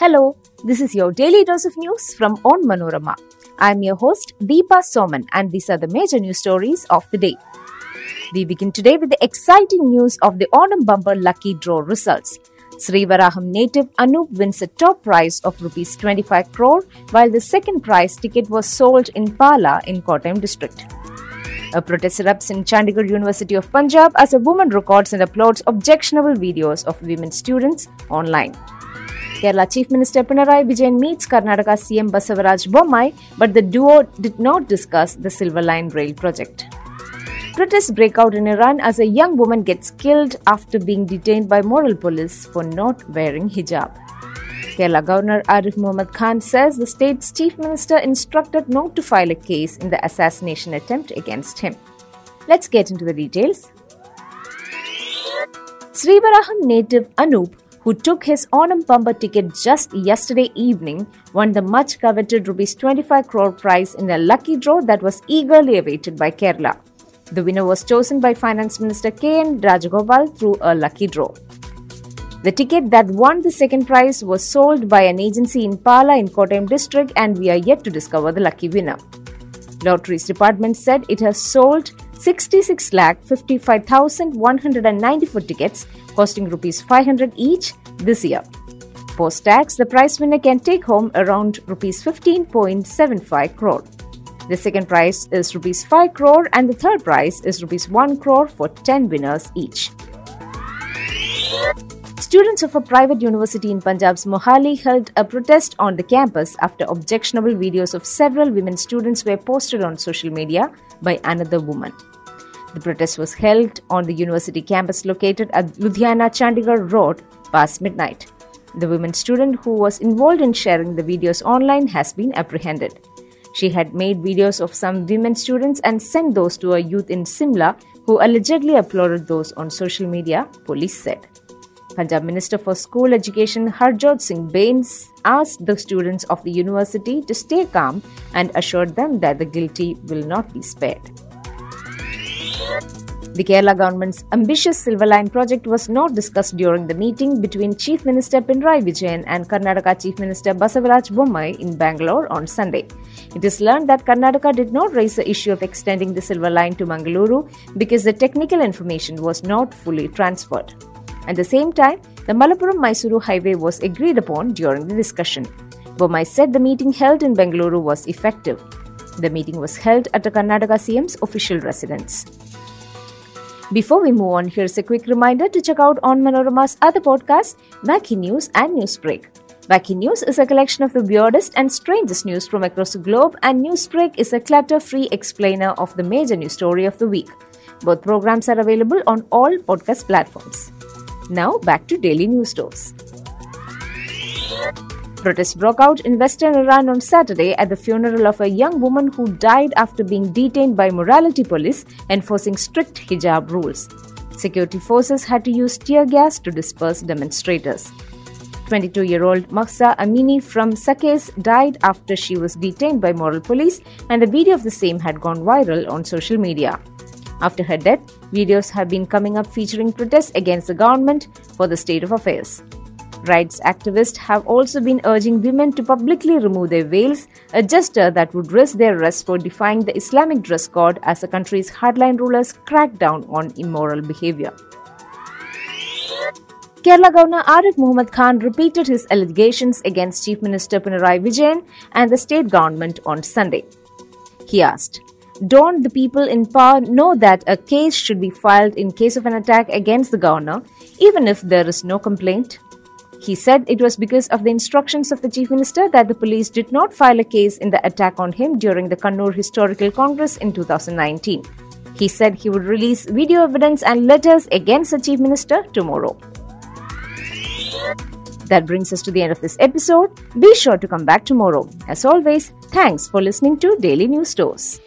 Hello, this is your daily dose of news from Onmanorama. I'm your host Deepa Soman, and these are the major news stories of the day. We begin today with the exciting news of the Onam Bumper Lucky Draw results. Sreevaraham native Anup wins a top prize of rupees 25 crore, while the second prize ticket was sold in Pala in Kottayam district. A protest erupts in Chandigarh University of Punjab as a woman records and uploads objectionable videos of women students online. Kerala Chief Minister Pinarayi Vijayan meets Karnataka CM Basavaraj Bommai, but the duo did not discuss the Silver Line rail project. Protests break out in Iran as a young woman gets killed after being detained by moral police for not wearing hijab. Kerala Governor Arif Muhammad Khan says the state's chief minister instructed not to file a case in the assassination attempt against him. Let's get into the details. Sreevaraham native Anup who took his Onam bumper ticket just yesterday evening, won the much coveted rupees 25 crore prize in a lucky draw that was eagerly awaited by Kerala. The winner was chosen by Finance Minister K.N. Balagopal through a lucky draw. The ticket that won the second prize was sold by an agency in Pala in Kottayam district and we are yet to discover the lucky winner. Lotteries department said it has sold 66 lakh 55,194 tickets costing rupees 500 each this year. Post tax, the prize winner can take home around rupees 15.75 crore. The second prize is rupees 5 crore and the third prize is rupees 1 crore for 10 winners each. Students of a private university in Punjab's Mohali held a protest on the campus after objectionable videos of several women students were posted on social media by another woman. The protest was held on the university campus located at Ludhiana Chandigarh Road past midnight. The women student who was involved in sharing the videos online has been apprehended. She had made videos of some women students and sent those to a youth in Simla who allegedly uploaded those on social media, police said. Punjab Minister for School Education Harjot Singh Bains asked the students of the university to stay calm and assured them that the guilty will not be spared. The Kerala government's ambitious Silver Line project was not discussed during the meeting between Chief Minister Pinarayi Vijayan and Karnataka Chief Minister Basavaraj Bommai in Bangalore on Sunday. It is learned that Karnataka did not raise the issue of extending the Silver Line to Mangaluru because the technical information was not fully transferred. At the same time, the Malappuram-Mysuru highway was agreed upon during the discussion. Bommai said the meeting held in Bangalore was effective. The meeting was held at the Karnataka CM's official residence. Before we move on, here's a quick reminder to check out Onmanorama's other podcasts, Wacky News and Newsbreak. Wacky News is a collection of the weirdest and strangest news from across the globe, and Newsbreak is a clutter free explainer of the major news story of the week. Both programs are available on all podcast platforms. Now, back to daily news stories. Protests broke out in western Iran on Saturday at the funeral of a young woman who died after being detained by morality police enforcing strict hijab rules. Security forces had to use tear gas to disperse demonstrators. 22 year old Mahsa Amini from Saqqez died after she was detained by moral police, and a video of the same had gone viral on social media. After her death, videos have been coming up featuring protests against the government for the state of affairs. Rights activists have also been urging women to publicly remove their veils, a gesture that would risk their arrest for defying the Islamic dress code as the country's hardline rulers crack down on immoral behavior. Kerala Governor Arif Muhammad Khan repeated his allegations against Chief Minister Pinarayi Vijayan and the state government on Sunday. He asked, Don't the people in power know that a case should be filed in case of an attack against the governor, even if there is no complaint? He said it was because of the instructions of the Chief Minister that the police did not file a case in the attack on him during the Kannur Historical Congress in 2019. He said he would release video evidence and letters against the Chief Minister tomorrow. That brings us to the end of this episode. Be sure to come back tomorrow. As always, thanks for listening to Daily News Stores.